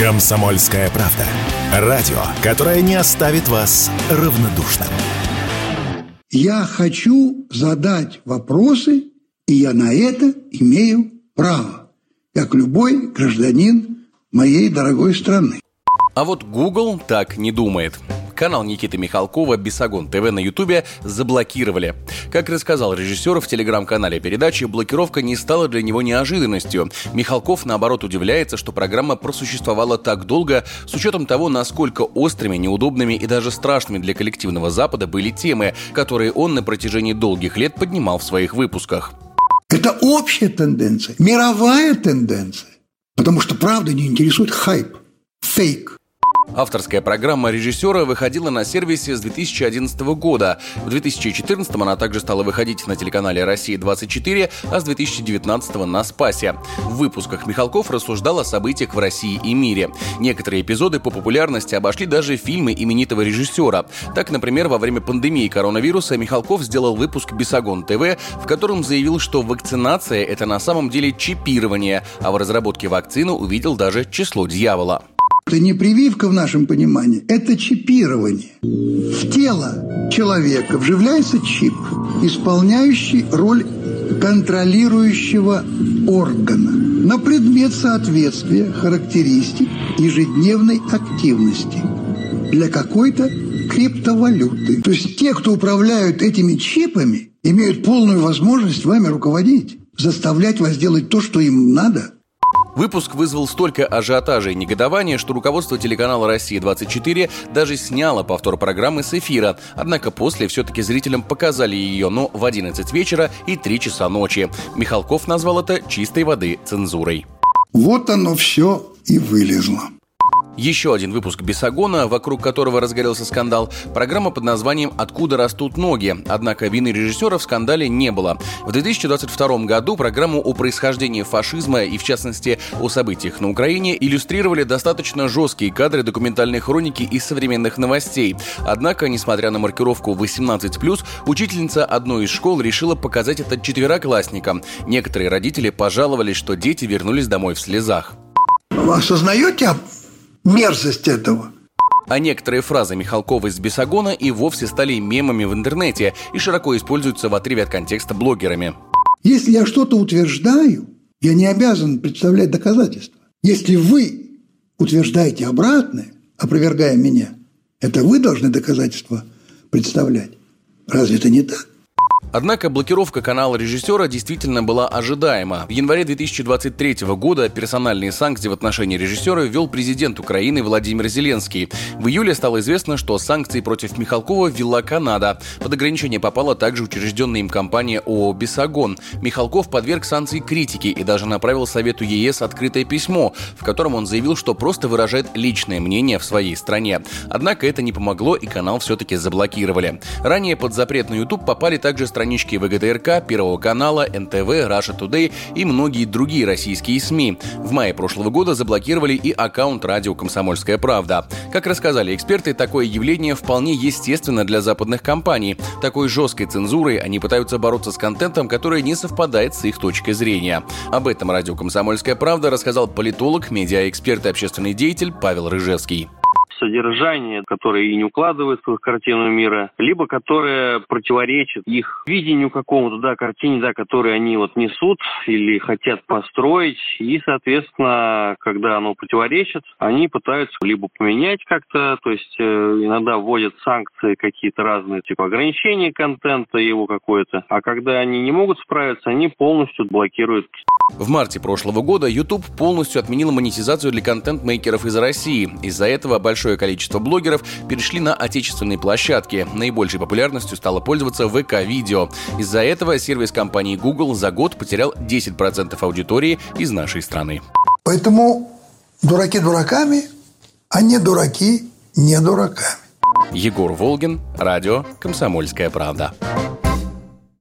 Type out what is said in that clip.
Комсомольская правда. Радио, которое не оставит вас равнодушным. Я хочу задать вопросы, и я на это имею право, как любой гражданин моей дорогой страны. А вот Google так не думает. Канал Никиты Михалкова «Бесогон ТВ» на Ютубе заблокировали. Как рассказал режиссер в телеграм-канале передачи, блокировка не стала для него неожиданностью. Михалков, наоборот, удивляется, что программа просуществовала так долго, с учетом того, насколько острыми, неудобными и даже страшными для коллективного Запада были темы, которые он на протяжении долгих лет поднимал в своих выпусках. Это общая тенденция, мировая тенденция. Потому что правда не интересует хайп, фейк. Авторская программа режиссера выходила на сервисе с 2011 года. В 2014 она также стала выходить на телеканале «Россия-24», а с 2019 на «Спасе». В выпусках Михалков рассуждал о событиях в России и мире. Некоторые эпизоды по популярности обошли даже фильмы именитого режиссера. Так, например, во время пандемии коронавируса Михалков сделал выпуск «Бесогон ТВ», в котором заявил, что вакцинация – это на самом деле чипирование, а в разработке вакцины увидел даже число дьявола. Это не прививка в нашем понимании, это чипирование. В тело человека вживляется чип, исполняющий роль контролирующего органа на предмет соответствия характеристик ежедневной активности для какой-то криптовалюты. То есть те, кто управляют этими чипами, имеют полную возможность вами руководить, заставлять вас делать то, что им надо – Выпуск вызвал столько ажиотажа и негодования, что руководство телеканала «Россия-24» даже сняло повтор программы с эфира. Однако после все-таки зрителям показали ее, но в 11 вечера и 3 часа ночи. Михалков назвал это чистой воды цензурой. Вот оно все и вылезло. Еще один выпуск «Бесогона», вокруг которого разгорелся скандал, программа под названием «Откуда растут ноги». Однако вины режиссера в скандале не было. В 2022 году программу о происхождении фашизма и, в частности, о событиях на Украине иллюстрировали достаточно жесткие кадры документальной хроники и современных новостей. Однако, несмотря на маркировку 18+, учительница одной из школ решила показать это четвероклассникам. Некоторые родители пожаловались, что дети вернулись домой в слезах. Вы осознаете мерзость этого. А некоторые фразы Михалкова из Бесогона и вовсе стали мемами в интернете и широко используются в отрыве от контекста блогерами. Если я что-то утверждаю, я не обязан представлять доказательства. Если вы утверждаете обратное, опровергая меня, это вы должны доказательства представлять. Разве это не так? Однако блокировка канала режиссера действительно была ожидаема. В январе 2023 года персональные санкции в отношении режиссера ввел президент Украины Владимир Зеленский. В июле стало известно, что санкции против Михалкова ввела Канада. Под ограничение попала также учрежденная им компания ООО «Бесогон». Михалков подверг санкции критики и даже направил Совету ЕС открытое письмо, в котором он заявил, что просто выражает личное мнение в своей стране. Однако это не помогло и канал все-таки заблокировали. Ранее под запрет на YouTube попали также страны странички ВГТРК, Первого канала, НТВ, Russia Today и многие другие российские СМИ. В мае прошлого года заблокировали и аккаунт радио «Комсомольская правда». Как рассказали эксперты, такое явление вполне естественно для западных компаний. Такой жесткой цензурой они пытаются бороться с контентом, который не совпадает с их точкой зрения. Об этом радио «Комсомольская правда» рассказал политолог, медиаэксперт и общественный деятель Павел Рыжевский содержание, которое и не укладывается в их картину мира, либо которое противоречит их видению какому-то, да, картине, да, которую они вот несут или хотят построить. И, соответственно, когда оно противоречит, они пытаются либо поменять как-то, то есть э, иногда вводят санкции какие-то разные, типа ограничения контента его какое-то, а когда они не могут справиться, они полностью блокируют. В марте прошлого года YouTube полностью отменил монетизацию для контент-мейкеров из России. Из-за этого большое большое количество блогеров перешли на отечественные площадки. Наибольшей популярностью стало пользоваться ВК-видео. Из-за этого сервис компании Google за год потерял 10% аудитории из нашей страны. Поэтому дураки дураками, а не дураки не дураками. Егор Волгин, радио «Комсомольская правда».